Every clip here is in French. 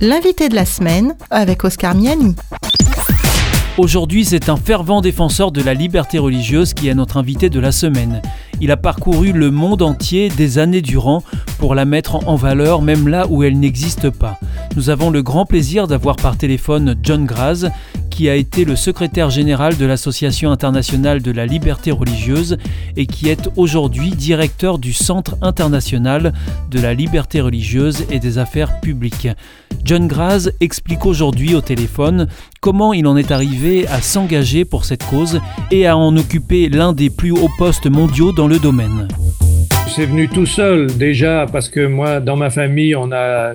L'invité de la semaine avec Oscar Miani. Aujourd'hui, c'est un fervent défenseur de la liberté religieuse qui est notre invité de la semaine. Il a parcouru le monde entier des années durant pour la mettre en valeur même là où elle n'existe pas. Nous avons le grand plaisir d'avoir par téléphone John Graz, qui a été le secrétaire général de l'Association internationale de la liberté religieuse et qui est aujourd'hui directeur du Centre international de la liberté religieuse et des affaires publiques. John Graz explique aujourd'hui au téléphone comment il en est arrivé à s'engager pour cette cause et à en occuper l'un des plus hauts postes mondiaux dans le domaine. C'est venu tout seul déjà parce que moi, dans ma famille, on a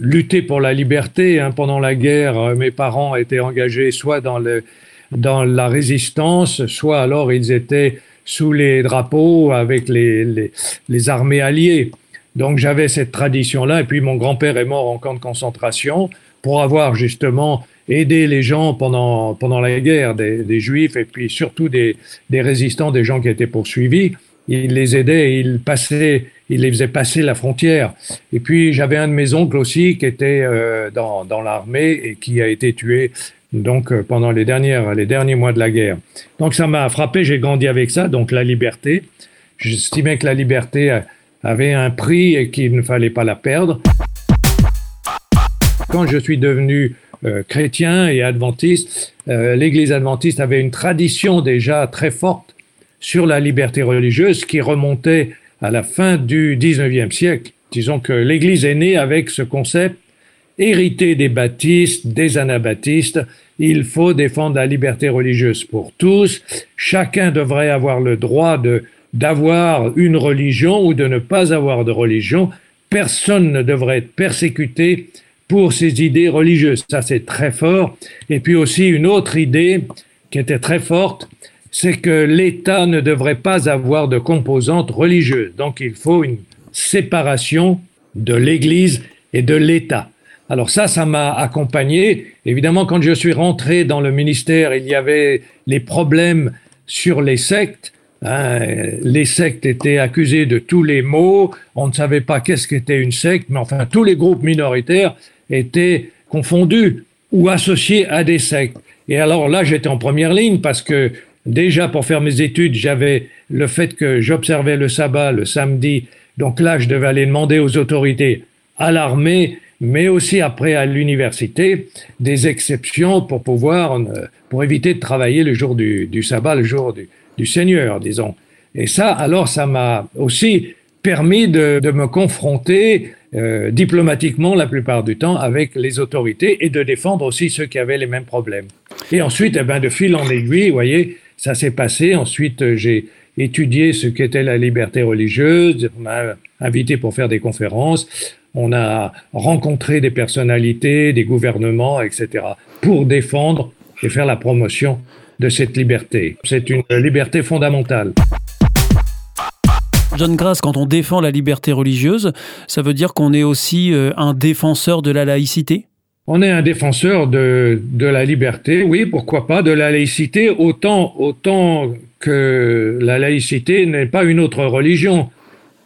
lutter pour la liberté. Hein. Pendant la guerre, euh, mes parents étaient engagés soit dans, le, dans la résistance, soit alors ils étaient sous les drapeaux avec les, les, les armées alliées. Donc j'avais cette tradition-là. Et puis mon grand-père est mort en camp de concentration pour avoir justement aidé les gens pendant, pendant la guerre, des, des juifs et puis surtout des, des résistants, des gens qui étaient poursuivis. Il les aidait, il passait il les faisait passer la frontière. Et puis j'avais un de mes oncles aussi qui était euh, dans, dans l'armée et qui a été tué donc euh, pendant les dernières les derniers mois de la guerre. Donc ça m'a frappé, j'ai grandi avec ça, donc la liberté. J'estimais que la liberté avait un prix et qu'il ne fallait pas la perdre. Quand je suis devenu euh, chrétien et adventiste, l'Église adventiste avait une tradition déjà très forte sur la liberté religieuse qui remontait à la fin du 19e siècle. Disons que l'Église est née avec ce concept hérité des baptistes, des anabaptistes. Il faut défendre la liberté religieuse pour tous. Chacun devrait avoir le droit de d'avoir une religion ou de ne pas avoir de religion. Personne ne devrait être persécuté pour ses idées religieuses. Ça, c'est très fort. Et puis aussi une autre idée qui était très forte, c'est que l'État ne devrait pas avoir de composante religieuse. Donc il faut une séparation de l'Église et de l'État. Alors ça, ça m'a accompagné. Évidemment, quand je suis rentré dans le ministère, il y avait les problèmes sur les sectes. Hein. les sectes étaient accusés de tous les maux. On ne savait pas qu'est-ce qu'était une secte, mais enfin, tous les groupes minoritaires étaient confondus ou associés à des sectes. Et alors là, j'étais en première ligne parce que Déjà, pour faire mes études, j'avais le fait que j'observais le sabbat le samedi. Donc là, je devais aller demander aux autorités, à l'armée, mais aussi après à l'université, des exceptions pour pouvoir, euh, pour éviter de travailler le jour du, sabbat, le jour du, Seigneur, disons. Et ça, alors, ça m'a aussi permis de, me confronter euh, diplomatiquement la plupart du temps avec les autorités et de défendre aussi ceux qui avaient les mêmes problèmes. Et ensuite, eh ben, de fil en aiguille, vous voyez, ça s'est passé. Ensuite, euh, j'ai étudié ce qu'était la liberté religieuse. On m'a invité pour faire des conférences. On a rencontré des personnalités, des gouvernements, etc., pour défendre et faire la promotion de cette liberté. C'est une liberté fondamentale. John Grass, quand on défend la liberté religieuse, ça veut dire qu'on est aussi euh, un défenseur de la laïcité? On est un défenseur de, de la liberté, oui, pourquoi pas, de la laïcité, autant, autant que la laïcité n'est pas une autre religion.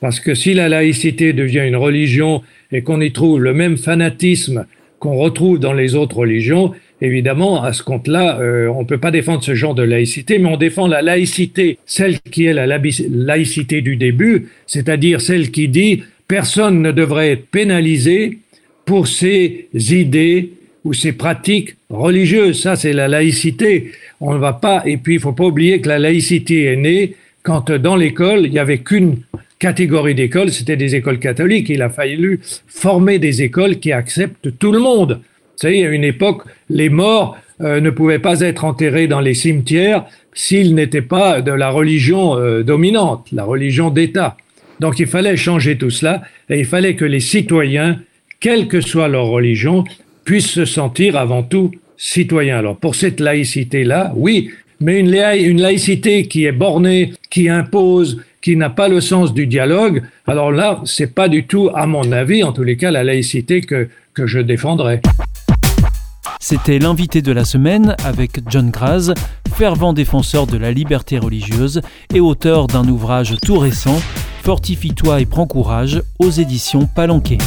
Parce que si la laïcité devient une religion et qu'on y trouve le même fanatisme qu'on retrouve dans les autres religions, évidemment, à ce compte-là, euh, on ne peut pas défendre ce genre de laïcité, mais on défend la laïcité, celle qui est la laïcité du début, c'est-à-dire celle qui dit personne ne devrait être pénalisé pour ses idées ou ses pratiques religieuses. Ça, c'est la laïcité. On ne va pas. Et puis, il faut pas oublier que la laïcité est née quand dans l'école, il n'y avait qu'une catégorie d'écoles, c'était des écoles catholiques. Il a fallu former des écoles qui acceptent tout le monde. Vous savez, à une époque, les morts euh, ne pouvaient pas être enterrés dans les cimetières s'ils n'étaient pas de la religion euh, dominante, la religion d'État. Donc il fallait changer tout cela et il fallait que les citoyens quelle que soit leur religion, puissent se sentir avant tout citoyens. Alors pour cette laïcité-là, oui, mais une, laïcité qui est bornée, qui impose, qui n'a pas le sens du dialogue, alors là, c'est pas du tout, à mon avis, en tous les cas, la laïcité que, que je défendrais. C'était l'invité de la semaine avec John Graz, fervent défenseur de la liberté religieuse et auteur d'un ouvrage tout récent, Fortifie-toi et prends courage aux éditions Palanquet.